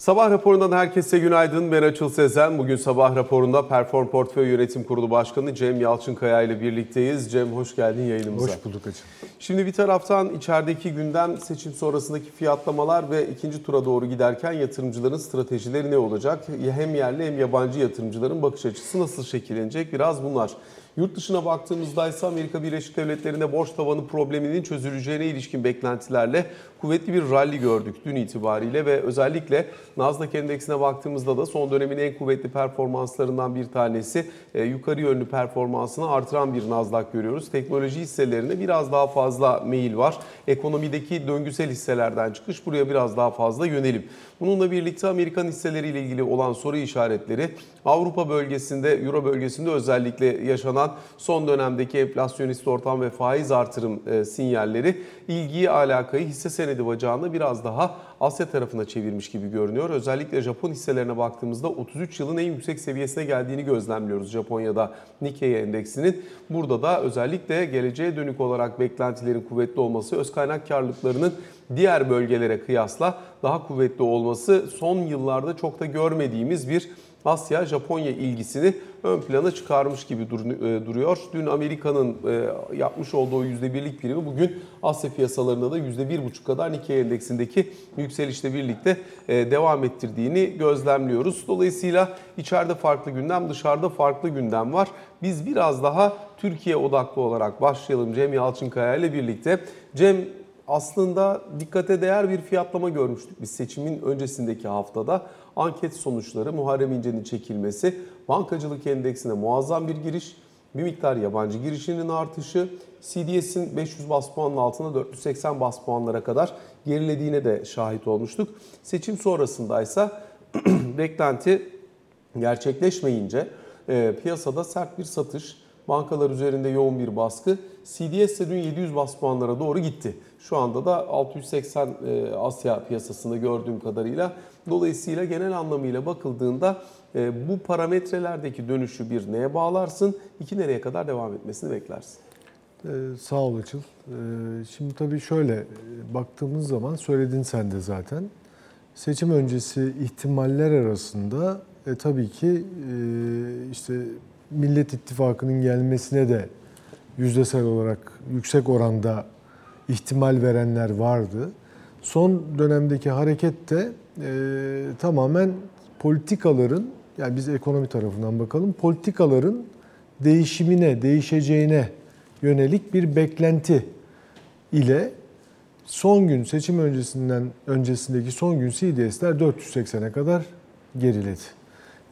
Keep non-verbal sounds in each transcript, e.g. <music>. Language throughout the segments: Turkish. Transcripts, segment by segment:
Sabah raporundan herkese günaydın. Ben Açıl Sezen. Bugün sabah raporunda Perform Portföy Yönetim Kurulu Başkanı Cem Yalçınkaya ile birlikteyiz. Cem hoş geldin yayınımıza. Hoş bulduk Açıl. Şimdi bir taraftan içerideki gündem seçim sonrasındaki fiyatlamalar ve ikinci tura doğru giderken yatırımcıların stratejileri ne olacak? Hem yerli hem yabancı yatırımcıların bakış açısı nasıl şekillenecek? Biraz bunlar. Yurt dışına baktığımızda ise Amerika Birleşik Devletleri'nde borç tavanı probleminin çözüleceğine ilişkin beklentilerle kuvvetli bir rally gördük dün itibariyle ve özellikle Nasdaq endeksine baktığımızda da son dönemin en kuvvetli performanslarından bir tanesi e, yukarı yönlü performansını artıran bir Nasdaq görüyoruz. Teknoloji hisselerine biraz daha fazla meyil var. Ekonomideki döngüsel hisselerden çıkış buraya biraz daha fazla yönelim. Bununla birlikte Amerikan hisseleriyle ilgili olan soru işaretleri Avrupa bölgesinde, Euro bölgesinde özellikle yaşanan son dönemdeki enflasyonist ortam ve faiz artırım e, sinyalleri ilgiyi alakayı hisse senedi bacağını biraz daha Asya tarafına çevirmiş gibi görünüyor. Özellikle Japon hisselerine baktığımızda 33 yılın en yüksek seviyesine geldiğini gözlemliyoruz Japonya'da Nikkei endeksinin. Burada da özellikle geleceğe dönük olarak beklentilerin kuvvetli olması, öz kaynak karlılıklarının diğer bölgelere kıyasla daha kuvvetli olması son yıllarda çok da görmediğimiz bir Asya Japonya ilgisini ön plana çıkarmış gibi e, duruyor. Dün Amerika'nın e, yapmış olduğu %1'lik primi bugün Asya piyasalarında da %1,5 kadar Nikkei endeksindeki yükselişle birlikte e, devam ettirdiğini gözlemliyoruz. Dolayısıyla içeride farklı gündem, dışarıda farklı gündem var. Biz biraz daha Türkiye odaklı olarak başlayalım Cem Yalçınkaya ile birlikte. Cem aslında dikkate değer bir fiyatlama görmüştük biz seçimin öncesindeki haftada. Anket sonuçları, Muharrem İnce'nin çekilmesi, bankacılık endeksine muazzam bir giriş, bir miktar yabancı girişinin artışı, CDS'in 500 bas puanın altında 480 bas puanlara kadar gerilediğine de şahit olmuştuk. Seçim sonrasında ise <clears throat> beklenti gerçekleşmeyince e, piyasada sert bir satış, bankalar üzerinde yoğun bir baskı. CDS de dün 700 bas puanlara doğru gitti. Şu anda da 680 e, Asya piyasasında gördüğüm kadarıyla. Dolayısıyla genel anlamıyla bakıldığında e, bu parametrelerdeki dönüşü bir neye bağlarsın, iki nereye kadar devam etmesini beklersin. Ee, sağ ol Açıl. Ee, şimdi tabii şöyle e, baktığımız zaman söyledin sen de zaten. Seçim öncesi ihtimaller arasında e, tabii ki e, işte Millet İttifakı'nın gelmesine de yüzdesel olarak yüksek oranda ihtimal verenler vardı. Son dönemdeki hareket de e, tamamen politikaların, yani biz ekonomi tarafından bakalım, politikaların değişimine, değişeceğine yönelik bir beklenti ile son gün seçim öncesinden öncesindeki son gün CDS'ler 480'e kadar geriledi.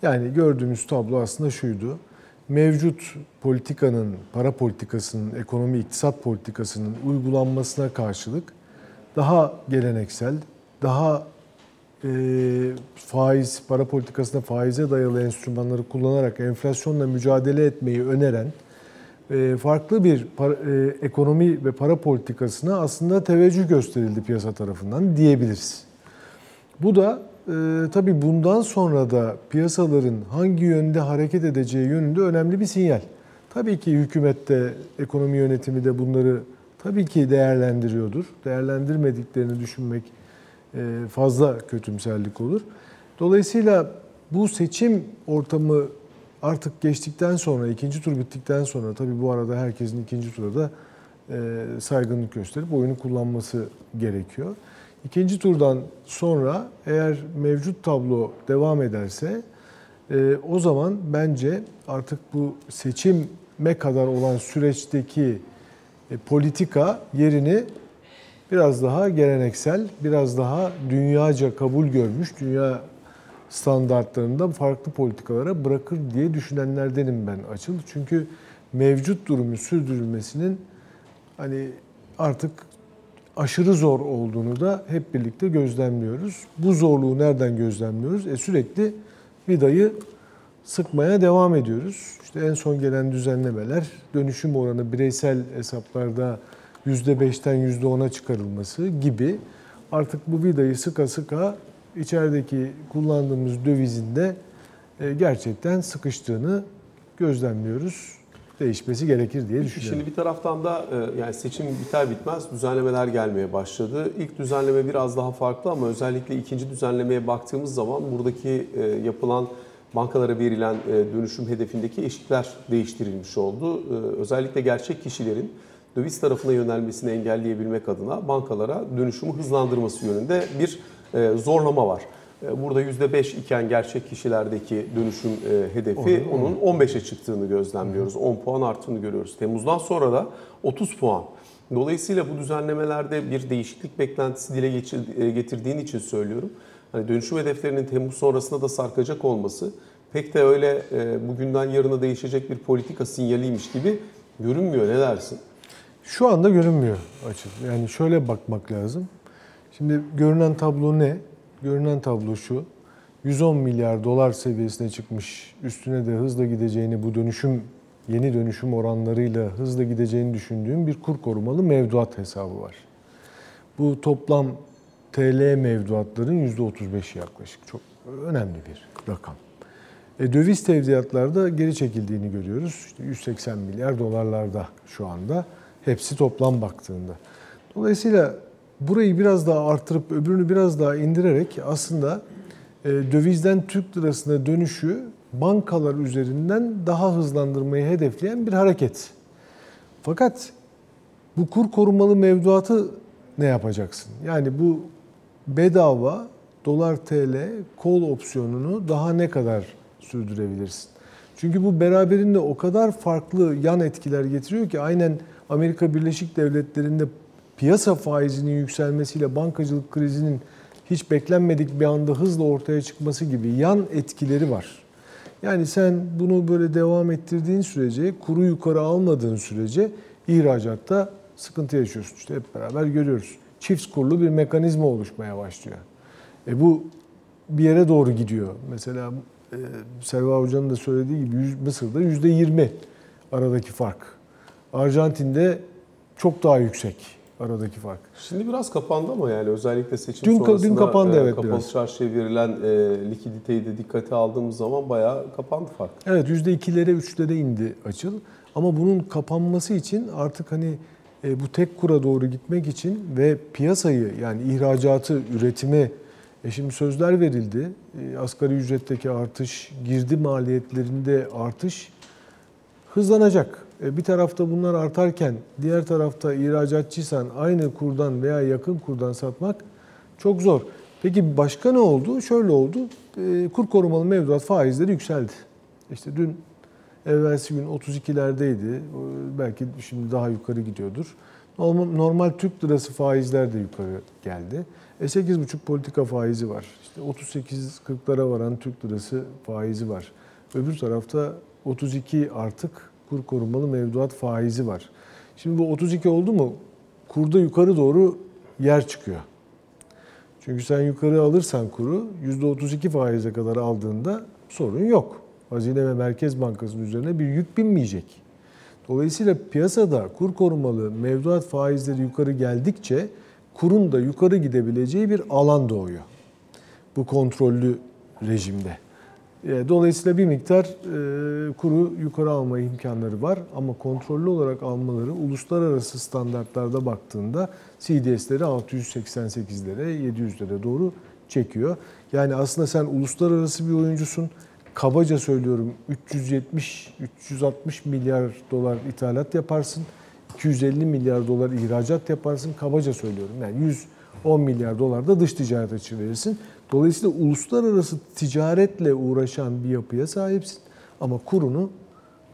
Yani gördüğümüz tablo aslında şuydu mevcut politikanın, para politikasının, ekonomi iktisat politikasının uygulanmasına karşılık daha geleneksel, daha e, faiz, para politikasında faize dayalı enstrümanları kullanarak enflasyonla mücadele etmeyi öneren e, farklı bir para, e, ekonomi ve para politikasına aslında teveccüh gösterildi piyasa tarafından diyebiliriz. Bu da e, tabii bundan sonra da piyasaların hangi yönde hareket edeceği yönünde önemli bir sinyal. Tabii ki hükümette, ekonomi yönetimi de bunları tabii ki değerlendiriyordur. Değerlendirmediklerini düşünmek e, fazla kötümserlik olur. Dolayısıyla bu seçim ortamı artık geçtikten sonra, ikinci tur bittikten sonra tabii bu arada herkesin ikinci turda e, saygınlık gösterip oyunu kullanması gerekiyor. İkinci turdan sonra eğer mevcut tablo devam ederse e, o zaman bence artık bu seçime kadar olan süreçteki e, politika yerini biraz daha geleneksel, biraz daha dünyaca kabul görmüş, dünya standartlarında farklı politikalara bırakır diye düşünenlerdenim ben açıl. Çünkü mevcut durumu sürdürülmesinin hani artık aşırı zor olduğunu da hep birlikte gözlemliyoruz. Bu zorluğu nereden gözlemliyoruz? E sürekli vidayı sıkmaya devam ediyoruz. İşte en son gelen düzenlemeler dönüşüm oranı bireysel hesaplarda %5'ten %10'a çıkarılması gibi artık bu vidayı sıka sıka içerideki kullandığımız dövizinde e, gerçekten sıkıştığını gözlemliyoruz. Değişmesi gerekir diye düşünüyorum. Şimdi bir taraftan da e, yani seçim biter bitmez düzenlemeler gelmeye başladı. İlk düzenleme biraz daha farklı ama özellikle ikinci düzenlemeye baktığımız zaman buradaki e, yapılan bankalara verilen e, dönüşüm hedefindeki eşikler değiştirilmiş oldu. Özellikle gerçek kişilerin döviz tarafına yönelmesini engelleyebilmek adına bankalara dönüşümü hızlandırması yönünde bir zorlama var. E, Burada %5 iken gerçek kişilerdeki dönüşüm e, hedefi onun 15'e çıktığını gözlemliyoruz. 10 puan arttığını görüyoruz. Temmuzdan sonra da 30 puan. Dolayısıyla bu düzenlemelerde bir değişiklik beklentisi dile e, getirdiğin için söylüyorum. Hani dönüşüm hedeflerinin Temmuz sonrasında da sarkacak olması pek de öyle bugünden yarına değişecek bir politika sinyaliymiş gibi görünmüyor. Ne dersin? Şu anda görünmüyor açık. Yani şöyle bakmak lazım. Şimdi görünen tablo ne? Görünen tablo şu. 110 milyar dolar seviyesine çıkmış. Üstüne de hızla gideceğini bu dönüşüm yeni dönüşüm oranlarıyla hızla gideceğini düşündüğüm bir kur korumalı mevduat hesabı var. Bu toplam TL mevduatların %35'i yaklaşık. Çok önemli bir rakam. E, döviz tevdiatlarda geri çekildiğini görüyoruz. İşte 180 milyar dolarlarda şu anda. Hepsi toplam baktığında. Dolayısıyla burayı biraz daha artırıp öbürünü biraz daha indirerek aslında e, dövizden Türk lirasına dönüşü bankalar üzerinden daha hızlandırmayı hedefleyen bir hareket. Fakat bu kur korumalı mevduatı ne yapacaksın? Yani bu bedava dolar TL kol opsiyonunu daha ne kadar sürdürebilirsin? Çünkü bu beraberinde o kadar farklı yan etkiler getiriyor ki aynen Amerika Birleşik Devletleri'nde piyasa faizinin yükselmesiyle bankacılık krizinin hiç beklenmedik bir anda hızla ortaya çıkması gibi yan etkileri var. Yani sen bunu böyle devam ettirdiğin sürece, kuru yukarı almadığın sürece ihracatta sıkıntı yaşıyorsun. İşte hep beraber görüyoruz. Çift kurulu bir mekanizma oluşmaya başlıyor. E bu bir yere doğru gidiyor. Mesela e, Selva Hoca'nın da söylediği gibi Mısır'da yüzde yirmi aradaki fark. Arjantin'de çok daha yüksek aradaki fark. Şimdi biraz kapandı ama yani özellikle seçim Dün sonrasında dün kapandı e, evet kapalı biraz. çarşıya verilen e, likiditeyi de dikkate aldığımız zaman bayağı kapandı fark. Evet yüzde ikilere, üçlere indi açıl. Ama bunun kapanması için artık hani e, bu tek kura doğru gitmek için ve piyasayı yani ihracatı, üretimi e şimdi sözler verildi. E, asgari ücretteki artış, girdi maliyetlerinde artış hızlanacak. E, bir tarafta bunlar artarken diğer tarafta ihracatçıysan aynı kurdan veya yakın kurdan satmak çok zor. Peki başka ne oldu? Şöyle oldu. E, kur korumalı mevduat faizleri yükseldi. İşte dün evvelsi gün 32'lerdeydi. E, Belki şimdi daha yukarı gidiyordur. Normal Türk lirası faizler de yukarı geldi. E 8,5 politika faizi var. İşte 38-40'lara varan Türk lirası faizi var. Öbür tarafta 32 artık kur korumalı mevduat faizi var. Şimdi bu 32 oldu mu kurda yukarı doğru yer çıkıyor. Çünkü sen yukarı alırsan kuru %32 faize kadar aldığında sorun yok. Hazine ve Merkez Bankası'nın üzerine bir yük binmeyecek. Dolayısıyla piyasada kur korumalı mevduat faizleri yukarı geldikçe kurun da yukarı gidebileceği bir alan doğuyor. Bu kontrollü rejimde. E, Dolayısıyla bir miktar e, kuru yukarı alma imkanları var ama kontrollü olarak almaları uluslararası standartlarda baktığında CDS'leri 688'lere 700'lere doğru çekiyor. Yani aslında sen uluslararası bir oyuncusun. Kabaca söylüyorum 370-360 milyar dolar ithalat yaparsın. 250 milyar dolar ihracat yaparsın. Kabaca söylüyorum. Yani 110 milyar dolar da dış ticaret açığı verirsin. Dolayısıyla uluslararası ticaretle uğraşan bir yapıya sahipsin. Ama kurunu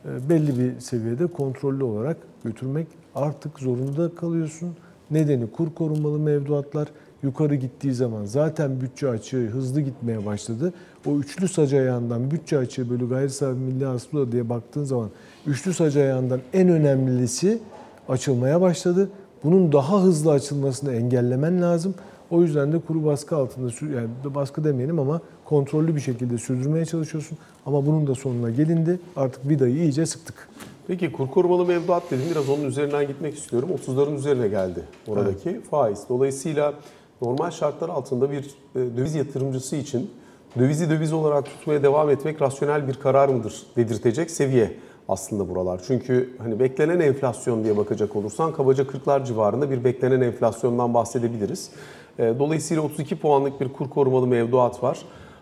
e, belli bir seviyede kontrollü olarak götürmek artık zorunda kalıyorsun. Nedeni kur korumalı mevduatlar yukarı gittiği zaman zaten bütçe açığı hızlı gitmeye başladı. O üçlü sac ayağından bütçe açığı bölü gayri safi milli hasıla diye baktığın zaman üçlü sac ayağından en önemlisi açılmaya başladı. Bunun daha hızlı açılmasını engellemen lazım. O yüzden de kuru baskı altında, yani baskı demeyelim ama kontrollü bir şekilde sürdürmeye çalışıyorsun. Ama bunun da sonuna gelindi. Artık vidayı iyice sıktık. Peki kur korumalı mevduat dedim biraz onun üzerinden gitmek istiyorum. 30'ların üzerine geldi oradaki faiz. Dolayısıyla normal şartlar altında bir e, döviz yatırımcısı için dövizi döviz olarak tutmaya devam etmek rasyonel bir karar mıdır dedirtecek seviye. Aslında buralar. Çünkü hani beklenen enflasyon diye bakacak olursan kabaca 40'lar civarında bir beklenen enflasyondan bahsedebiliriz. E, Dolayısıyla 32 puanlık bir kur korumalı mevduat var.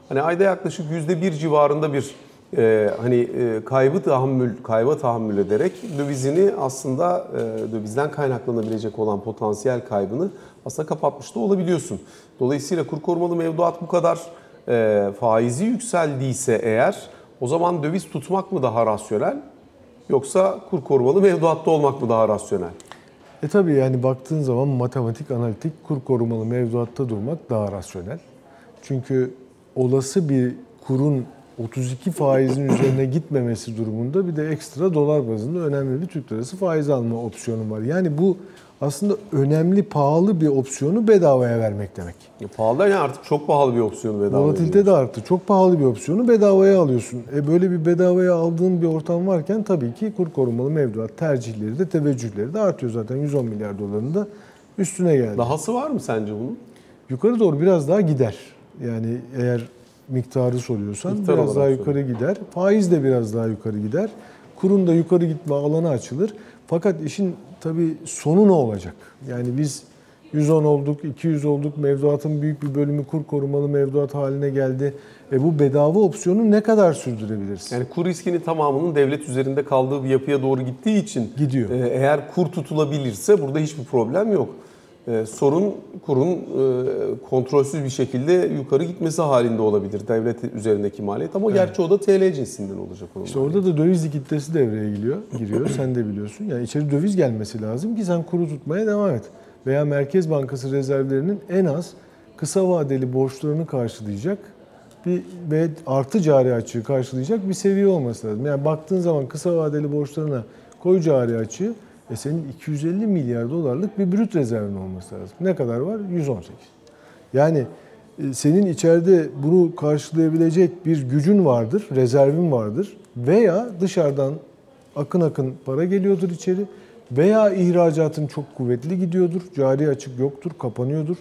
Hani ayda yaklaşık %1 civarında bir e, hani e, kaybı tahammül kayba tahammül ederek dövizini aslında e, dövizden kaynaklanabilecek olan potansiyel kaybını aslında kapatmış da olabiliyorsun. Dolayısıyla kur korumalı mevduat bu kadar e, faizi yükseldiyse eğer o zaman döviz tutmak mı daha rasyonel yoksa kur korumalı mevduatta olmak mı daha rasyonel? E tabii yani baktığın zaman matematik, analitik, kur korumalı mevduatta durmak daha rasyonel. Çünkü olası bir kurun 32 faizin üzerine gitmemesi durumunda bir de ekstra dolar bazında önemli bir Türk lirası faiz alma opsiyonu var. Yani bu aslında önemli, pahalı bir opsiyonu bedavaya vermek demek. Ya pahalı yani artık çok pahalı bir opsiyon bedava. Volatilite de arttı. Çok pahalı bir opsiyonu bedavaya alıyorsun. E böyle bir bedavaya aldığın bir ortam varken tabii ki kur korumalı mevduat tercihleri de teveccühleri de artıyor zaten 110 milyar doların da üstüne geldi. Dahası var mı sence bunun? Yukarı doğru biraz daha gider. Yani eğer miktarı soruyorsan Miktar biraz daha yukarı gider. Faiz de biraz daha yukarı gider. Kurun da yukarı gitme alanı açılır. Fakat işin tabii sonu ne olacak? Yani biz 110 olduk, 200 olduk. Mevduatın büyük bir bölümü kur korumalı mevduat haline geldi. E bu bedava opsiyonu ne kadar sürdürebiliriz? Yani kur riskinin tamamının devlet üzerinde kaldığı bir yapıya doğru gittiği için Gidiyor. e, eğer kur tutulabilirse burada hiçbir problem yok. E, sorun kurun e, kontrolsüz bir şekilde yukarı gitmesi halinde olabilir devlet üzerindeki maliyet ama gerçi o da TL cinsinden olacak onun. İşte orada da döviz likiditesi devreye giriyor, giriyor. Sen de biliyorsun. Yani içeri döviz gelmesi lazım ki sen kuru tutmaya devam et. Veya Merkez Bankası rezervlerinin en az kısa vadeli borçlarını karşılayacak bir ve artı cari açığı karşılayacak bir seviye olması lazım. Yani baktığın zaman kısa vadeli borçlarına koy cari açığı e senin 250 milyar dolarlık bir brüt rezervin olması lazım. Ne kadar var? 118. Yani e, senin içeride bunu karşılayabilecek bir gücün vardır, rezervin vardır veya dışarıdan akın akın para geliyordur içeri veya ihracatın çok kuvvetli gidiyordur, cari açık yoktur, kapanıyordur.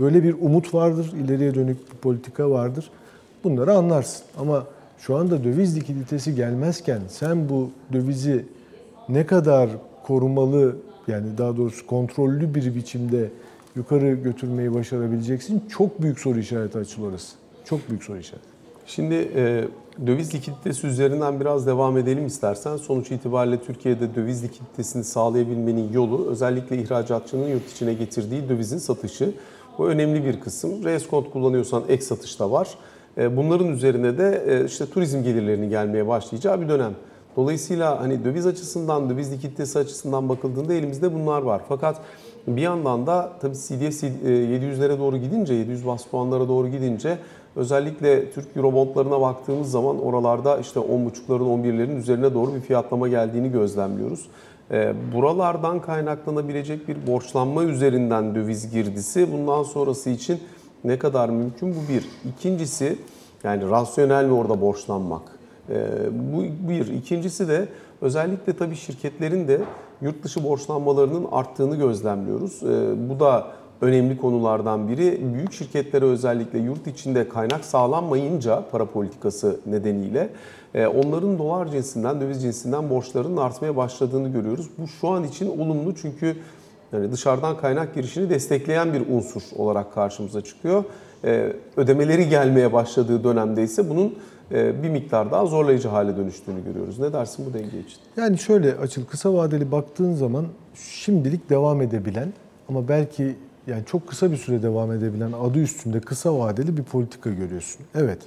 Böyle bir umut vardır, ileriye dönük bir politika vardır. Bunları anlarsın. Ama şu anda döviz likiditesi gelmezken sen bu dövizi ne kadar korumalı yani daha doğrusu kontrollü bir biçimde yukarı götürmeyi başarabileceksin. Çok büyük soru işareti açılır orası. Çok büyük soru işareti. Şimdi e, döviz likiditesi üzerinden biraz devam edelim istersen. Sonuç itibariyle Türkiye'de döviz likiditesini sağlayabilmenin yolu özellikle ihracatçının yurt içine getirdiği dövizin satışı. Bu önemli bir kısım. Reskont kullanıyorsan ek satış da var. E, bunların üzerine de e, işte turizm gelirlerinin gelmeye başlayacağı bir dönem. Dolayısıyla hani döviz açısından, döviz likiditesi açısından bakıldığında elimizde bunlar var. Fakat bir yandan da tabii CDS 700'lere doğru gidince, 700 bas puanlara doğru gidince özellikle Türk Eurobondlarına baktığımız zaman oralarda işte 10.5'ların 11'lerin üzerine doğru bir fiyatlama geldiğini gözlemliyoruz. E, Buralardan kaynaklanabilecek bir borçlanma üzerinden döviz girdisi bundan sonrası için ne kadar mümkün bu bir. İkincisi yani rasyonel mi orada borçlanmak? Ee, Bu bir. İkincisi de özellikle tabii şirketlerin de yurt dışı borçlanmalarının arttığını gözlemliyoruz. Ee, Bu da önemli konulardan biri. Büyük şirketlere özellikle yurt içinde kaynak sağlanmayınca para politikası nedeniyle e, onların dolar cinsinden, döviz cinsinden borçlarının artmaya başladığını görüyoruz. Bu şu an için olumlu çünkü yani dışarıdan kaynak girişini destekleyen bir unsur olarak karşımıza çıkıyor. Ee, Ödemeleri gelmeye başladığı dönemde ise bunun bir miktar daha zorlayıcı hale dönüştüğünü görüyoruz. Ne dersin bu denge için? Yani şöyle açıl kısa vadeli baktığın zaman şimdilik devam edebilen ama belki yani çok kısa bir süre devam edebilen adı üstünde kısa vadeli bir politika görüyorsun. Evet.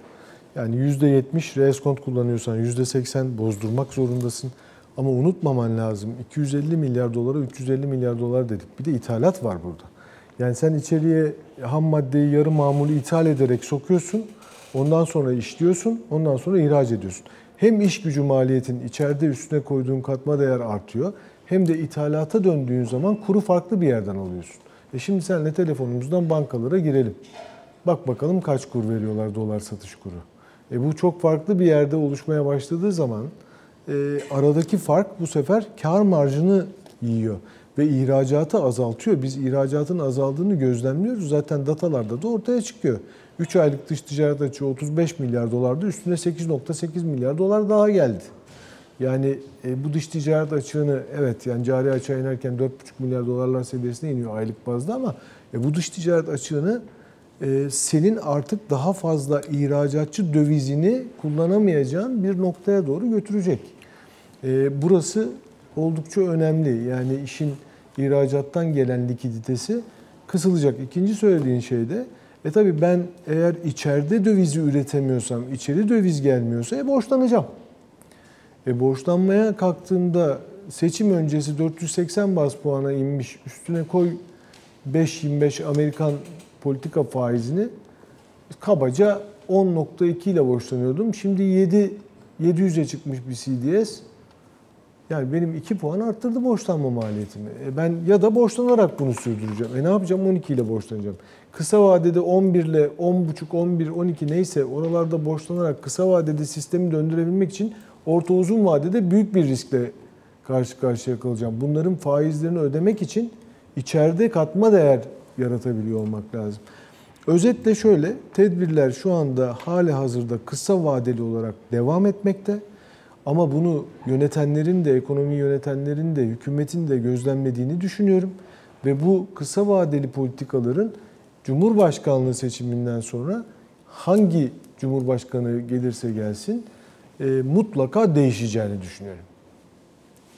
Yani %70 reskont kullanıyorsan %80 bozdurmak zorundasın. Ama unutmaman lazım 250 milyar dolara 350 milyar dolar dedik. Bir de ithalat var burada. Yani sen içeriye ham maddeyi yarı mamulü ithal ederek sokuyorsun. Ondan sonra işliyorsun. Ondan sonra ihraç ediyorsun. Hem iş gücü maliyetin içeride üstüne koyduğun katma değer artıyor. Hem de ithalata döndüğün zaman kuru farklı bir yerden alıyorsun. E şimdi senle telefonumuzdan bankalara girelim. Bak bakalım kaç kur veriyorlar dolar satış kuru. E bu çok farklı bir yerde oluşmaya başladığı zaman e, aradaki fark bu sefer kar marjını yiyor ve ihracatı azaltıyor. Biz ihracatın azaldığını gözlemliyoruz. Zaten datalarda da ortaya çıkıyor. 3 aylık dış ticaret açığı 35 milyar dolardı. Üstüne 8.8 milyar dolar daha geldi. Yani e, bu dış ticaret açığını evet yani cari açığa inerken 4,5 milyar dolarlar seviyesine iniyor aylık bazda ama e, bu dış ticaret açığını e, senin artık daha fazla ihracatçı dövizini kullanamayacağın bir noktaya doğru götürecek. E, burası oldukça önemli. Yani işin ihracattan gelen likiditesi kısılacak. İkinci söylediğin şey de e tabii ben eğer içeride dövizi üretemiyorsam, içeri döviz gelmiyorsa e borçlanacağım. E borçlanmaya kalktığımda seçim öncesi 480 bas puana inmiş üstüne koy 5.25 Amerikan politika faizini kabaca 10.2 ile borçlanıyordum. Şimdi 7 700'e çıkmış bir CDS. Yani benim 2 puan arttırdı borçlanma maliyetimi. E ben ya da borçlanarak bunu sürdüreceğim. E ne yapacağım? 12 ile borçlanacağım. Kısa vadede 11 ile 10.5, 11, 12 neyse oralarda borçlanarak kısa vadede sistemi döndürebilmek için orta uzun vadede büyük bir riskle karşı karşıya kalacağım. Bunların faizlerini ödemek için içeride katma değer yaratabiliyor olmak lazım. Özetle şöyle, tedbirler şu anda hali hazırda kısa vadeli olarak devam etmekte. Ama bunu yönetenlerin de, ekonomi yönetenlerin de, hükümetin de gözlemlediğini düşünüyorum. Ve bu kısa vadeli politikaların Cumhurbaşkanlığı seçiminden sonra hangi Cumhurbaşkanı gelirse gelsin e, mutlaka değişeceğini düşünüyorum.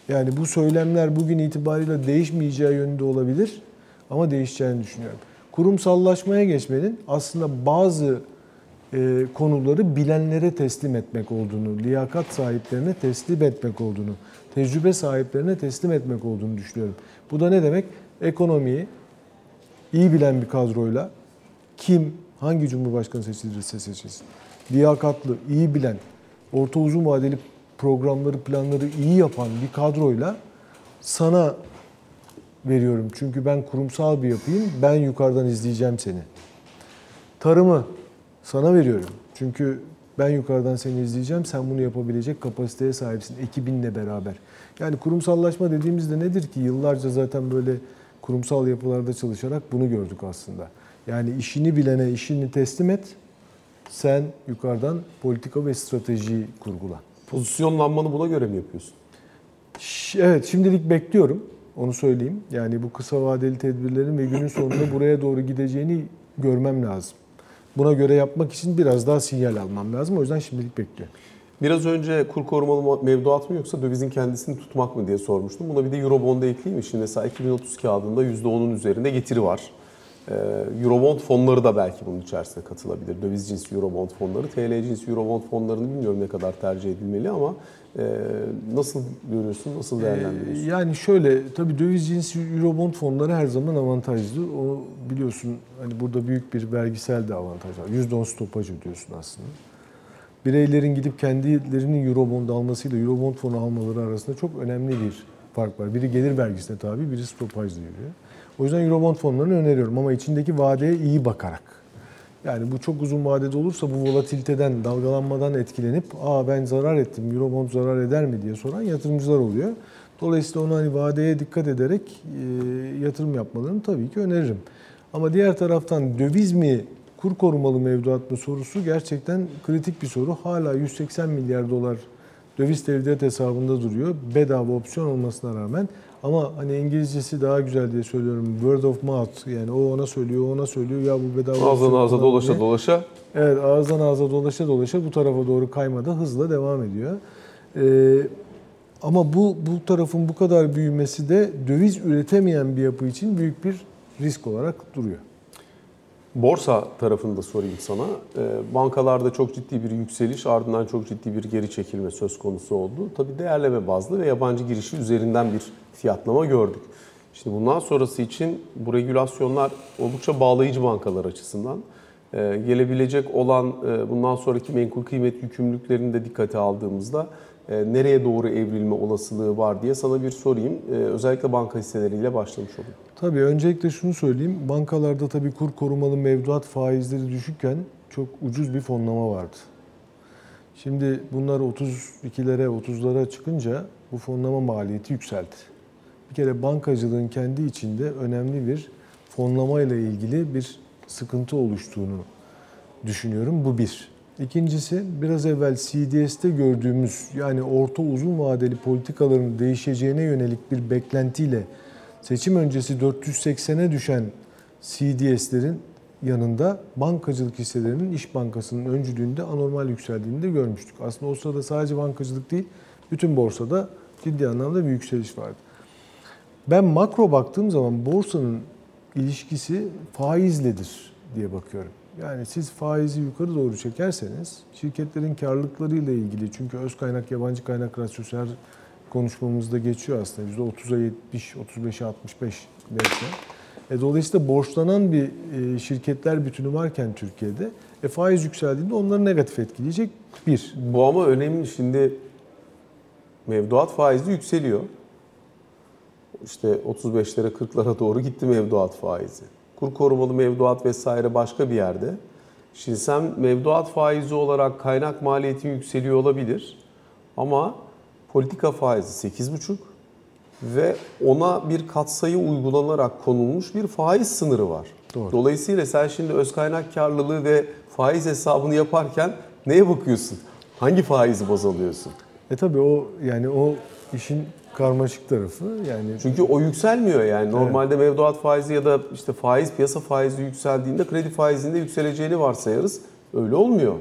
Yani bu söylemler bugün itibariyle değişmeyeceği yönünde olabilir ama değişeceğini düşünüyorum. Kurumsallaşmaya geçmenin aslında bazı e, konuları bilenlere teslim etmek olduğunu, liyakat sahiplerine teslim etmek olduğunu, tecrübe sahiplerine teslim etmek olduğunu düşünüyorum. Bu da ne demek? Ekonomiyi iyi bilen bir kadroyla kim hangi cumhurbaşkanı seçilirse seçilsin, liyakatlı, iyi bilen, orta uzun vadeli programları, planları iyi yapan bir kadroyla sana veriyorum. Çünkü ben kurumsal bir yapayım, ben yukarıdan izleyeceğim seni. Tarımı sana veriyorum. Çünkü ben yukarıdan seni izleyeceğim, sen bunu yapabilecek kapasiteye sahipsin ekibinle beraber. Yani kurumsallaşma dediğimizde nedir ki? Yıllarca zaten böyle kurumsal yapılarda çalışarak bunu gördük aslında. Yani işini bilene işini teslim et, sen yukarıdan politika ve stratejiyi kurgula. Pozisyonlanmanı buna göre mi yapıyorsun? Evet, şimdilik bekliyorum. Onu söyleyeyim. Yani bu kısa vadeli tedbirlerin ve günün sonunda buraya doğru gideceğini görmem lazım. Buna göre yapmak için biraz daha sinyal almam lazım. O yüzden şimdilik bekliyorum. Biraz önce kur korumalı mevduat mı yoksa dövizin kendisini tutmak mı diye sormuştum. Buna bir de Eurobond'a ekleyeyim mi? Şimdi mesela 2030 kağıdında %10'un üzerinde getiri var. Ee, Eurobond fonları da belki bunun içerisine katılabilir. Döviz cinsi Eurobond fonları. TL cinsi Eurobond fonlarını bilmiyorum ne kadar tercih edilmeli ama nasıl görüyorsun, nasıl değerlendiriyorsun? Ee, Yani şöyle, tabii döviz cinsi Eurobond fonları her zaman avantajlı. O biliyorsun hani burada büyük bir vergisel de avantaj var. %10 stopaj ödüyorsun aslında. Bireylerin gidip kendilerinin Eurobond almasıyla Eurobond fonu almaları arasında çok önemli bir fark var. Biri gelir vergisine tabi, biri stopajla yürüyor. O yüzden Eurobond fonlarını öneriyorum ama içindeki vadeye iyi bakarak. Yani bu çok uzun vadede olursa bu volatiliteden, dalgalanmadan etkilenip aa ben zarar ettim, Eurobond zarar eder mi diye soran yatırımcılar oluyor. Dolayısıyla onu hani vadeye dikkat ederek e, yatırım yapmalarını tabii ki öneririm. Ama diğer taraftan döviz mi, kur korumalı mevduat mı sorusu gerçekten kritik bir soru. Hala 180 milyar dolar döviz tevdiat hesabında duruyor. Bedava opsiyon olmasına rağmen. Ama hani İngilizcesi daha güzel diye söylüyorum. Word of mouth. Yani o ona söylüyor, o ona söylüyor. Ya bu bedava Ağızdan ağza dolaşa dolaşa Evet ağızdan ağza dolaşa dolaşa bu tarafa doğru kaymada hızla devam ediyor. Ee, ama bu bu tarafın bu kadar büyümesi de döviz üretemeyen bir yapı için büyük bir risk olarak duruyor. Borsa tarafını da sorayım sana. Ee, Bankalarda çok ciddi bir yükseliş ardından çok ciddi bir geri çekilme söz konusu oldu. Tabii değerleme bazlı ve yabancı girişi üzerinden bir fiyatlama gördük. Şimdi bundan sonrası için bu regülasyonlar oldukça bağlayıcı bankalar açısından. Ee, Gelebilecek olan e, bundan sonraki menkul kıymet yükümlülüklerini de dikkate aldığımızda nereye doğru evrilme olasılığı var diye sana bir sorayım. Ee, Özellikle banka hisseleriyle başlamış olayım. Tabii öncelikle şunu söyleyeyim. Bankalarda tabii kur korumalı mevduat faizleri düşükken çok ucuz bir fonlama vardı. Şimdi bunlar 32'lere 30'lara çıkınca bu fonlama maliyeti yükseldi. Bir kere bankacılığın kendi içinde önemli bir fonlama ile ilgili bir sıkıntı oluştuğunu düşünüyorum. Bu bir. İkincisi biraz evvel CDS'te gördüğümüz yani orta uzun vadeli politikaların değişeceğine yönelik bir beklentiyle seçim öncesi 480'e düşen CDS'lerin yanında bankacılık hisselerinin İş Bankası'nın öncülüğünde anormal yükseldiğini de görmüştük. Aslında o sırada sadece bankacılık değil, bütün borsada ciddi anlamda bir yükseliş vardı. Ben makro baktığım zaman borsanın ilişkisi faizledir diye bakıyorum. Yani siz faizi yukarı doğru çekerseniz şirketlerin karlılıklarıyla ilgili çünkü öz kaynak yabancı kaynak rasyosu her konuşmamızda geçiyor aslında. %30'a 70, 35'e 65 belki. E, dolayısıyla borçlanan bir e, şirketler bütünü varken Türkiye'de e, faiz yükseldiğinde onları negatif etkileyecek bir. Bu ama önemli. Şimdi mevduat faizi yükseliyor. İşte 35'lere 40'lara doğru gitti mevduat faizi. Kur korumalı mevduat vesaire başka bir yerde. Şimdi sen mevduat faizi olarak kaynak maliyetin yükseliyor olabilir. Ama politika faizi 8,5 ve ona bir katsayı uygulanarak konulmuş bir faiz sınırı var. Doğru. Dolayısıyla sen şimdi öz kaynak karlılığı ve faiz hesabını yaparken neye bakıyorsun? Hangi faizi baz alıyorsun? E tabii o yani o işin karmaşık tarafı yani Çünkü o yükselmiyor yani. Normalde mevduat faizi ya da işte faiz piyasa faizi yükseldiğinde kredi faizinde yükseleceğini varsayarız. Öyle olmuyor.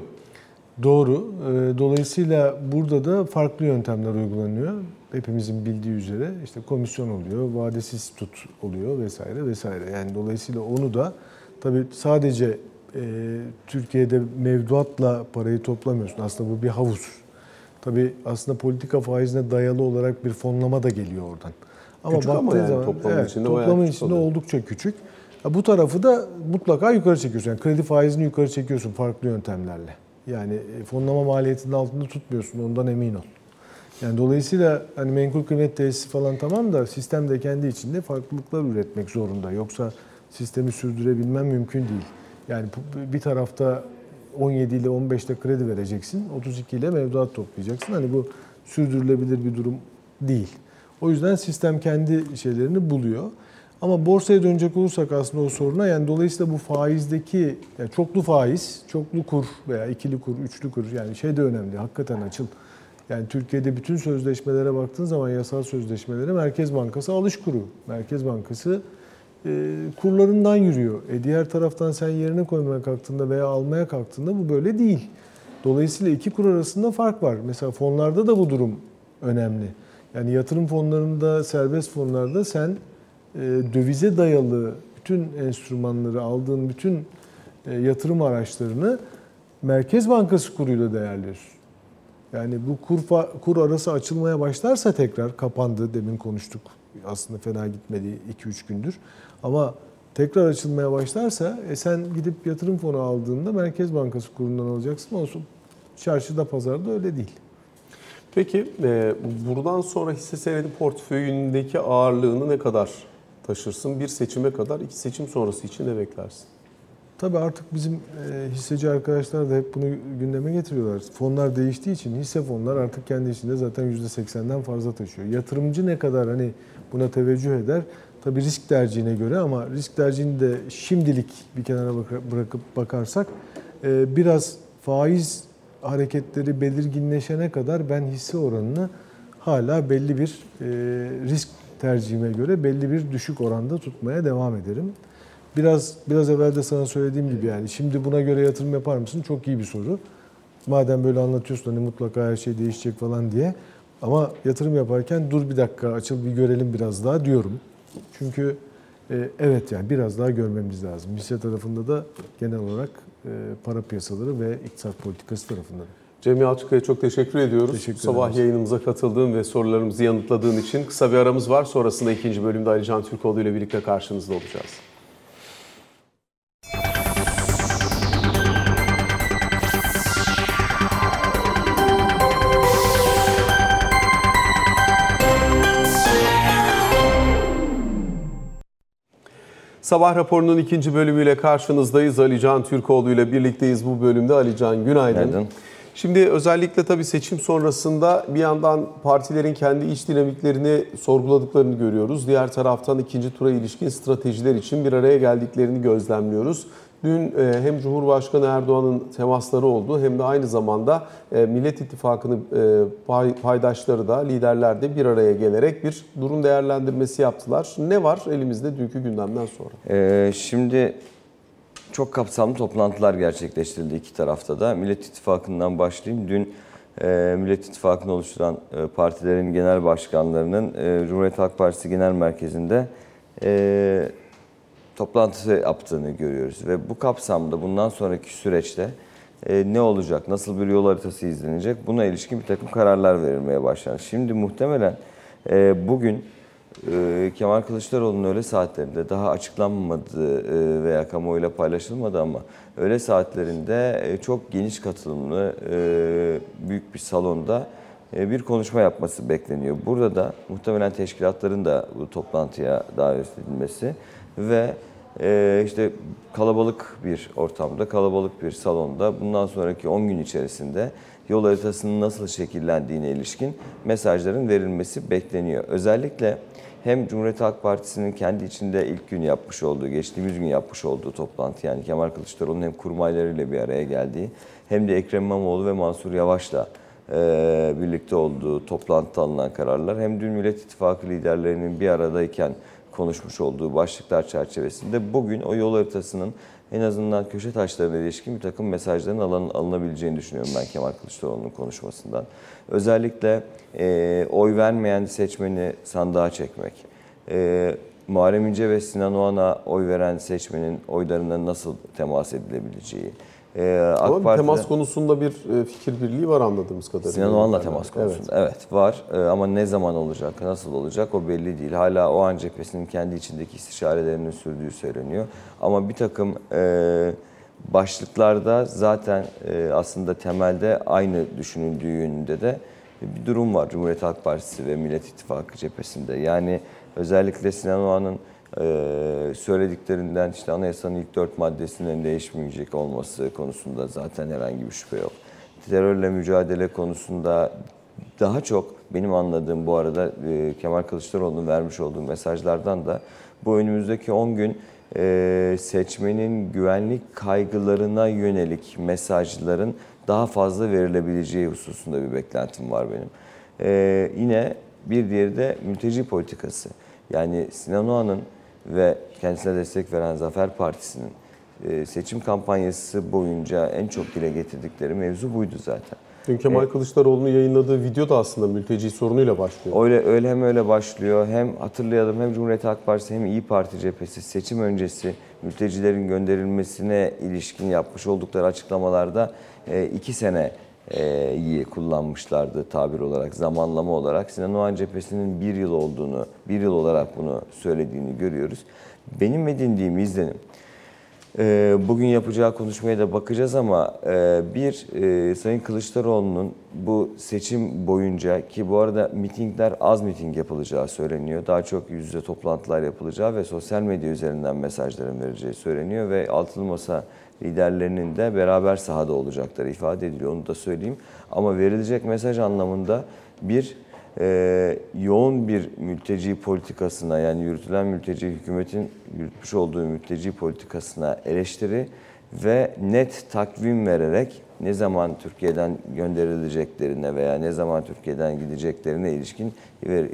Doğru. Ee, Dolayısıyla burada da farklı yöntemler uygulanıyor. Hepimizin bildiği üzere işte komisyon oluyor, vadesiz tut oluyor vesaire vesaire. Yani dolayısıyla onu da tabii sadece e, Türkiye'de mevduatla parayı toplamıyorsun. Aslında bu bir havuz. Tabii aslında politika faizine dayalı olarak bir fonlama da geliyor oradan. Küçük ama yani toplamın içinde bayağı toplamın içinde oluyor. oldukça küçük. Bu tarafı da mutlaka yukarı çekiyorsun. Yani kredi faizini yukarı çekiyorsun farklı yöntemlerle. Yani e, fonlama maliyetinin altında tutmuyorsun ondan emin ol. Yani dolayısıyla hani menkul kıymet tesisi falan tamam da sistem de kendi içinde farklılıklar üretmek zorunda. Yoksa sistemi sürdürebilmen mümkün değil. Yani bir tarafta 17 ile 15'te kredi vereceksin, 32 ile mevduat toplayacaksın. Hani bu sürdürülebilir bir durum değil. O yüzden sistem kendi şeylerini buluyor. Ama borsaya dönecek olursak aslında o soruna yani dolayısıyla bu faizdeki yani çoklu faiz, çoklu kur veya ikili kur, üçlü kur yani şey de önemli hakikaten açıl. Yani Türkiye'de bütün sözleşmelere baktığın zaman yasal sözleşmelere Merkez Bankası alış kuru. Merkez Bankası kurlarından yürüyor. E diğer taraftan sen yerine koymaya kalktığında veya almaya kalktığında bu böyle değil. Dolayısıyla iki kur arasında fark var. Mesela fonlarda da bu durum önemli. Yani yatırım fonlarında, serbest fonlarda sen e, dövize dayalı bütün enstrümanları, aldığın bütün e, yatırım araçlarını Merkez Bankası kuruyla değerliyorsun. Yani bu kur, kur arası açılmaya başlarsa tekrar kapandı demin konuştuk. Aslında fena gitmedi 2-3 gündür. Ama tekrar açılmaya başlarsa e sen gidip yatırım fonu aldığında Merkez Bankası kurundan alacaksın. Olsun çarşıda pazarda öyle değil. Peki e, buradan sonra hisse senedi portföyündeki ağırlığını ne kadar taşırsın? Bir seçime kadar, iki seçim sonrası için ne beklersin? Tabii artık bizim e, hisseci arkadaşlar da hep bunu gündeme getiriyorlar. Fonlar değiştiği için hisse fonlar artık kendi içinde zaten %80'den fazla taşıyor. Yatırımcı ne kadar hani buna teveccüh eder? Tabii risk tercihine göre ama risk tercihini de şimdilik bir kenara bırak- bırakıp bakarsak e, biraz faiz hareketleri belirginleşene kadar ben hisse oranını hala belli bir e, risk tercihime göre belli bir düşük oranda tutmaya devam ederim. Biraz biraz evvel de sana söylediğim gibi yani şimdi buna göre yatırım yapar mısın? Çok iyi bir soru. Madem böyle anlatıyorsun hani mutlaka her şey değişecek falan diye. Ama yatırım yaparken dur bir dakika açıl bir görelim biraz daha diyorum. Çünkü e, evet yani biraz daha görmemiz lazım. Hisse tarafında da genel olarak e, para piyasaları ve iktisat politikası tarafında da. Cem Yalçıkaya çok teşekkür ediyoruz. Teşekkür Sabah ederiz. yayınımıza katıldığın ve sorularımızı yanıtladığın için kısa bir aramız var. Sonrasında ikinci bölümde Ali Can Türkoğlu ile birlikte karşınızda olacağız. Sabah raporunun ikinci bölümüyle karşınızdayız. Ali Can Türkoğlu ile birlikteyiz bu bölümde. Ali Can günaydın. Günaydın. Şimdi özellikle tabii seçim sonrasında bir yandan partilerin kendi iç dinamiklerini sorguladıklarını görüyoruz. Diğer taraftan ikinci tura ilişkin stratejiler için bir araya geldiklerini gözlemliyoruz. Dün e, hem Cumhurbaşkanı Erdoğan'ın temasları oldu hem de aynı zamanda e, Millet İttifakı'nın e, pay- paydaşları da liderler de bir araya gelerek bir durum değerlendirmesi yaptılar. Ne var elimizde dünkü gündemden sonra? Şimdi çok kapsamlı toplantılar gerçekleştirildi iki tarafta da. Millet İttifakı'ndan başlayayım. Dün Millet İttifakı'nı oluşturan partilerin genel başkanlarının e, Cumhuriyet Halk Partisi Genel Merkezi'nde toplantı yaptığını görüyoruz. Ve bu kapsamda bundan sonraki süreçte e, ne olacak, nasıl bir yol haritası izlenecek buna ilişkin bir takım kararlar verilmeye başlandı. Şimdi muhtemelen e, bugün e, Kemal Kılıçdaroğlu'nun öğle saatlerinde daha açıklanmadı e, veya kamuoyuyla paylaşılmadı ama öğle saatlerinde e, çok geniş katılımlı e, büyük bir salonda e, bir konuşma yapması bekleniyor. Burada da muhtemelen teşkilatların da bu toplantıya davet edilmesi ve e, işte kalabalık bir ortamda, kalabalık bir salonda bundan sonraki 10 gün içerisinde yol haritasının nasıl şekillendiğine ilişkin mesajların verilmesi bekleniyor. Özellikle hem Cumhuriyet Halk Partisi'nin kendi içinde ilk gün yapmış olduğu, geçtiğimiz gün yapmış olduğu toplantı yani Kemal Kılıçdaroğlu'nun hem kurmaylarıyla bir araya geldiği hem de Ekrem İmamoğlu ve Mansur Yavaş'la e, birlikte olduğu toplantıda alınan kararlar hem dün Millet İttifakı liderlerinin bir aradayken konuşmuş olduğu başlıklar çerçevesinde bugün o yol haritasının en azından köşe taşlarına ilişkin bir takım mesajların alın, alınabileceğini düşünüyorum ben Kemal Kılıçdaroğlu'nun konuşmasından. Özellikle e, oy vermeyen seçmeni sandığa çekmek, e, Muharrem İnce ve Sinan Oğan'a oy veren seçmenin oylarına nasıl temas edilebileceği, e, AK Ama Parti'de- temas konusunda bir e, fikir birliği var anladığımız kadarıyla. Sinan Oğan'la temas konusunda. Evet, var Ee, ama ne zaman olacak, nasıl olacak o belli değil. Hala o an cephesinin kendi içindeki istişarelerinin sürdüğü söyleniyor. Ama bir takım e, başlıklarda zaten e, aslında temelde aynı düşünüldüğü yönünde de bir durum var Cumhuriyet Halk Partisi ve Millet İttifakı cephesinde. Yani özellikle Sinan Oğan'ın e, söylediklerinden işte anayasanın ilk dört maddesinin değişmeyecek olması konusunda zaten herhangi bir şüphe yok terörle mücadele konusunda daha çok benim anladığım bu arada e, Kemal Kılıçdaroğlu'nun vermiş olduğu mesajlardan da bu önümüzdeki 10 gün e, seçmenin güvenlik kaygılarına yönelik mesajların daha fazla verilebileceği hususunda bir beklentim var benim. E, yine bir diğeri de mülteci politikası. Yani Sinan Oğan'ın ve kendisine destek veren Zafer Partisi'nin e, seçim kampanyası boyunca en çok dile getirdikleri mevzu buydu zaten. Dün Kemal Kılıçdaroğlu'nun yayınladığı video da aslında mülteci sorunuyla başlıyor. Öyle öyle hem öyle başlıyor hem hatırlayalım hem Cumhuriyet Halk Partisi hem İyi Parti cephesi seçim öncesi mültecilerin gönderilmesine ilişkin yapmış oldukları açıklamalarda e, iki sene e, iyi kullanmışlardı tabir olarak, zamanlama olarak. Sinan Oğan cephesinin bir yıl olduğunu, bir yıl olarak bunu söylediğini görüyoruz. Benim edindiğim izlenim, Ee, Bugün yapacağı konuşmaya da bakacağız ama e, bir e, Sayın Kılıçdaroğlu'nun bu seçim boyunca ki bu arada mitingler az miting yapılacağı söyleniyor. Daha çok yüz yüze toplantılar yapılacağı ve sosyal medya üzerinden mesajların verileceği söyleniyor ve altılı masa liderlerinin de beraber sahada olacakları ifade ediliyor. Onu da söyleyeyim. Ama verilecek mesaj anlamında bir e, yoğun bir mülteci politikasına yani yürütülen mülteci hükümetin yürütmüş olduğu mülteci politikasına eleştiri ve net takvim vererek ne zaman Türkiye'den gönderileceklerine veya ne zaman Türkiye'den gideceklerine ilişkin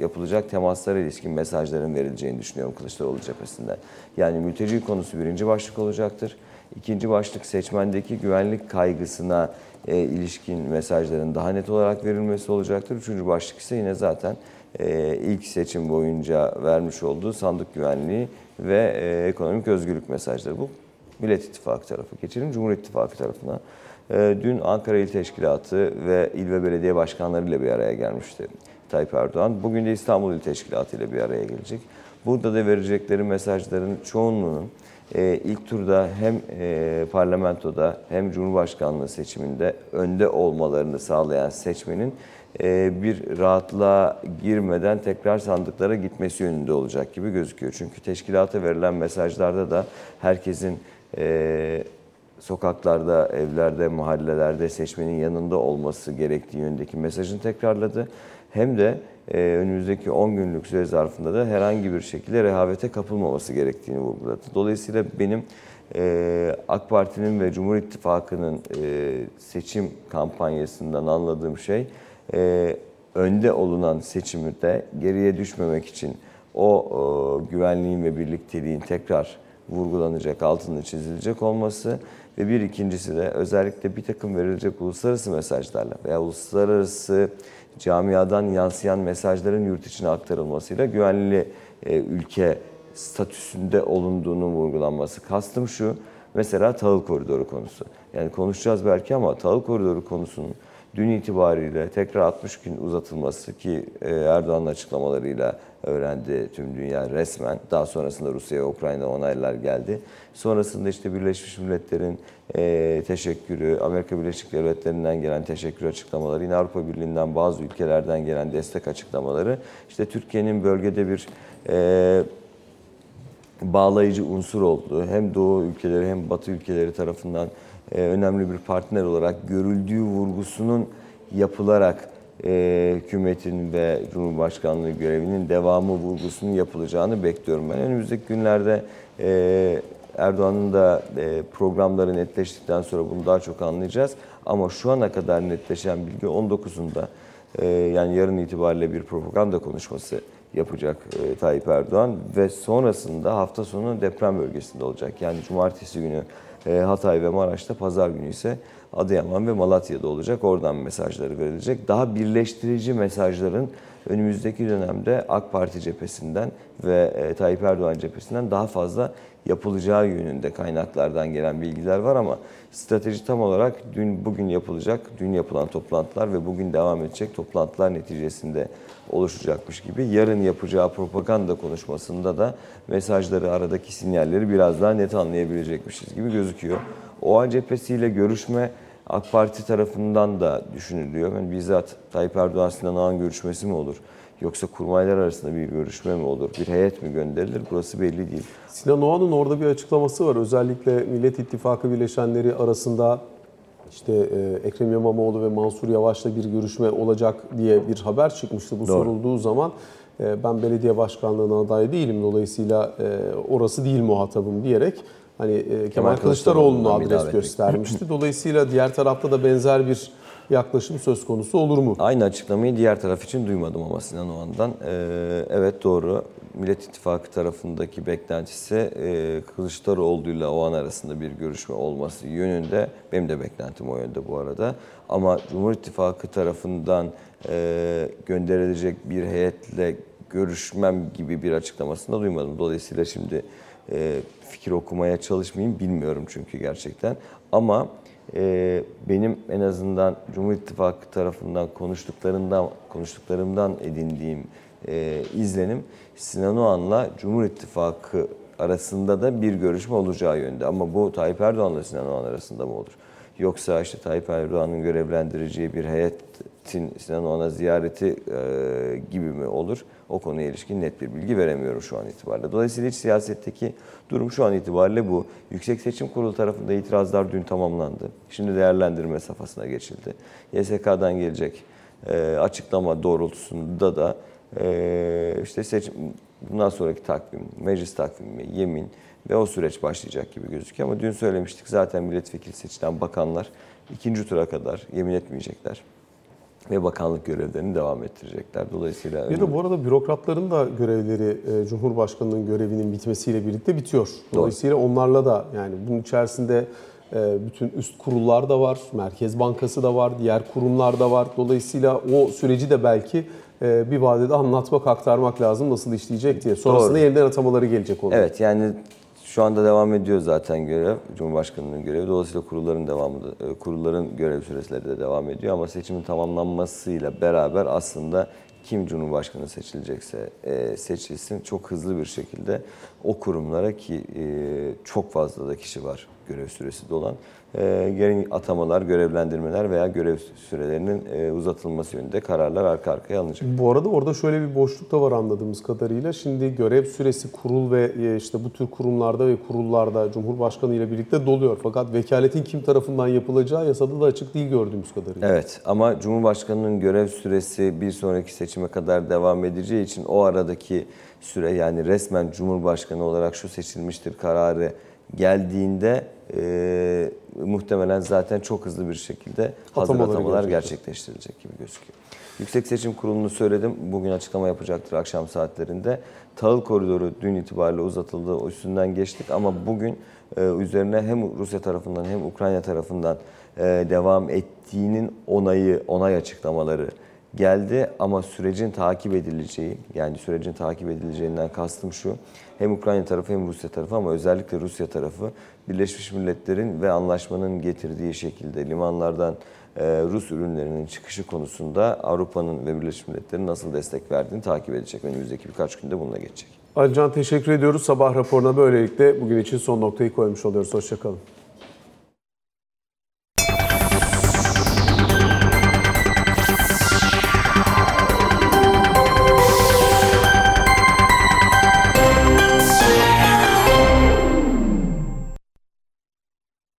yapılacak temaslara ilişkin mesajların verileceğini düşünüyorum Kılıçdaroğlu cephesinden. Yani mülteci konusu birinci başlık olacaktır. İkinci başlık seçmendeki güvenlik kaygısına e, ilişkin mesajların daha net olarak verilmesi olacaktır. Üçüncü başlık ise yine zaten e, ilk seçim boyunca vermiş olduğu sandık güvenliği ve e, ekonomik özgürlük mesajları. Bu Millet İttifakı tarafı. Geçelim Cumhur İttifakı tarafına. E, dün Ankara İl Teşkilatı ve il ve belediye başkanlarıyla bir araya gelmişti Tayyip Erdoğan. Bugün de İstanbul İl Teşkilatı ile bir araya gelecek. Burada da verecekleri mesajların çoğunluğunun e, ilk turda hem e, parlamentoda hem Cumhurbaşkanlığı seçiminde önde olmalarını sağlayan seçmenin e, bir rahatlığa girmeden tekrar sandıklara gitmesi yönünde olacak gibi gözüküyor. Çünkü teşkilata verilen mesajlarda da herkesin e, sokaklarda, evlerde, mahallelerde seçmenin yanında olması gerektiği yönündeki mesajını tekrarladı. Hem de e, önümüzdeki 10 günlük süre zarfında da herhangi bir şekilde rehavete kapılmaması gerektiğini vurguladı. Dolayısıyla benim e, AK Parti'nin ve Cumhur İttifakı'nın e, seçim kampanyasından anladığım şey e, önde olunan seçimde geriye düşmemek için o e, güvenliğin ve birlikteliğin tekrar vurgulanacak, altını çizilecek olması ve bir ikincisi de özellikle bir takım verilecek uluslararası mesajlarla veya uluslararası camiadan yansıyan mesajların yurt içine aktarılmasıyla güvenli e, ülke statüsünde olunduğunun vurgulanması. Kastım şu, mesela tahıl koridoru konusu. Yani konuşacağız belki ama tahıl koridoru konusunun dün itibariyle tekrar 60 gün uzatılması ki e, Erdoğan'ın açıklamalarıyla öğrendi tüm dünya resmen. Daha sonrasında Rusya ve Ukrayna onaylar geldi. Sonrasında işte Birleşmiş Milletler'in e, teşekkürü, Amerika Birleşik Devletleri'nden gelen teşekkür açıklamaları, yine Avrupa Birliği'nden bazı ülkelerden gelen destek açıklamaları, işte Türkiye'nin bölgede bir e, bağlayıcı unsur olduğu hem Doğu ülkeleri hem Batı ülkeleri tarafından önemli bir partner olarak görüldüğü vurgusunun yapılarak e, hükümetin ve Cumhurbaşkanlığı görevinin devamı vurgusunun yapılacağını bekliyorum ben. Önümüzdeki günlerde e, Erdoğan'ın da e, programları netleştikten sonra bunu daha çok anlayacağız. Ama şu ana kadar netleşen bilgi 19'unda e, yani yarın itibariyle bir propaganda konuşması yapacak e, Tayyip Erdoğan ve sonrasında hafta sonu deprem bölgesinde olacak. Yani cumartesi günü e, Hatay ve Maraş'ta, pazar günü ise Adıyaman ve Malatya'da olacak. Oradan mesajları verilecek. Daha birleştirici mesajların önümüzdeki dönemde AK Parti cephesinden ve e, Tayyip Erdoğan cephesinden daha fazla yapılacağı yönünde kaynaklardan gelen bilgiler var ama strateji tam olarak dün bugün yapılacak, dün yapılan toplantılar ve bugün devam edecek toplantılar neticesinde oluşacakmış gibi. Yarın yapacağı propaganda konuşmasında da mesajları, aradaki sinyalleri biraz daha net anlayabilecekmişiz gibi gözüküyor. OA cephesiyle görüşme AK Parti tarafından da düşünülüyor. Yani bizzat Tayyip Erdoğan Sinan Ağa'nın görüşmesi mi olur? Yoksa kurmaylar arasında bir görüşme mi olur? Bir heyet mi gönderilir? Burası belli değil. Sinan Oğan'ın orada bir açıklaması var. Özellikle Millet İttifakı bileşenleri arasında işte e, Ekrem İmamoğlu ve Mansur Yavaş'la bir görüşme olacak diye bir haber çıkmıştı. Bu Doğru. sorulduğu zaman e, ben belediye başkanlığına aday değilim. Dolayısıyla e, orası değil muhatabım diyerek hani e, Kemal bir adres göstermişti. <laughs> Dolayısıyla diğer tarafta da benzer bir yaklaşım söz konusu olur mu? Aynı açıklamayı diğer taraf için duymadım ama Sinan Oğan'dan. Ee, evet doğru. Millet İttifakı tarafındaki beklentisi e, Kılıçdaroğlu ile Oğan arasında bir görüşme olması yönünde. Benim de beklentim o yönde bu arada. Ama Cumhur İttifakı tarafından e, gönderilecek bir heyetle görüşmem gibi bir açıklamasını da duymadım. Dolayısıyla şimdi e, fikir okumaya çalışmayayım bilmiyorum çünkü gerçekten. Ama e, benim en azından Cumhur İttifakı tarafından konuştuklarından konuştuklarımdan edindiğim e, izlenim Sinan Oğan'la Cumhur İttifakı arasında da bir görüşme olacağı yönde. Ama bu Tayyip Erdoğan'la Sinan Oğan arasında mı olur? Yoksa işte Tayyip Erdoğan'ın görevlendireceği bir heyetin Sinan Oğan'a ziyareti e, gibi mi olur? O konuya ilişkin net bir bilgi veremiyorum şu an itibariyle. Dolayısıyla iç siyasetteki durum şu an itibariyle bu. Yüksek Seçim Kurulu tarafında itirazlar dün tamamlandı. Şimdi değerlendirme safhasına geçildi. YSK'dan gelecek e, açıklama doğrultusunda da e, işte seçim bundan sonraki takvim, meclis takvimi, yemin ve o süreç başlayacak gibi gözüküyor. Ama dün söylemiştik zaten milletvekili seçilen bakanlar ikinci tura kadar yemin etmeyecekler ve bakanlık görevlerini devam ettirecekler. Dolayısıyla Bir de bu arada bürokratların da görevleri e, Cumhurbaşkanı'nın görevinin bitmesiyle birlikte bitiyor. Dolayısıyla onlarla da yani bunun içerisinde e, bütün üst kurullar da var, Merkez Bankası da var, diğer kurumlar da var. Dolayısıyla o süreci de belki e, bir vadede anlatmak, aktarmak lazım nasıl işleyecek diye. Sonrasında Doğru. yeniden atamaları gelecek oluyor. Evet yani şu anda devam ediyor zaten görev. Cumhurbaşkanının görevi. Dolayısıyla kurulların devamı da, e, kurulların görev süreleri de devam ediyor ama seçimin tamamlanmasıyla beraber aslında kim Cumhurbaşkanı seçilecekse e, seçilsin çok hızlı bir şekilde o kurumlara ki e, çok fazla da kişi var görev süresi dolan geri atamalar, görevlendirmeler veya görev sürelerinin e, uzatılması yönünde kararlar arka arkaya alınacak. Bu arada orada şöyle bir boşluk da var anladığımız kadarıyla. Şimdi görev süresi kurul ve e, işte bu tür kurumlarda ve kurullarda Cumhurbaşkanı ile birlikte doluyor. Fakat vekaletin kim tarafından yapılacağı yasada da açık değil gördüğümüz kadarıyla. Evet ama Cumhurbaşkanı'nın görev süresi bir sonraki seçime kadar devam edeceği için o aradaki süre yani resmen Cumhurbaşkanı olarak şu seçilmiştir kararı geldiğinde e, muhtemelen zaten çok hızlı bir şekilde hazır atamalar gerçekleşecek. gerçekleştirilecek gibi gözüküyor. Yüksek Seçim Kurulu'nu söyledim. Bugün açıklama yapacaktır akşam saatlerinde. Tahıl koridoru dün itibariyle uzatıldı. Üstünden geçtik ama bugün e, üzerine hem Rusya tarafından hem Ukrayna tarafından e, devam ettiğinin onayı, onay açıklamaları geldi ama sürecin takip edileceği yani sürecin takip edileceğinden kastım şu hem Ukrayna tarafı hem Rusya tarafı ama özellikle Rusya tarafı Birleşmiş Milletler'in ve anlaşmanın getirdiği şekilde limanlardan e, Rus ürünlerinin çıkışı konusunda Avrupa'nın ve Birleşmiş Milletler'in nasıl destek verdiğini takip edecek. Önümüzdeki birkaç günde bununla geçecek. Ali Can teşekkür ediyoruz. Sabah raporuna böylelikle bugün için son noktayı koymuş oluyoruz. Hoşçakalın.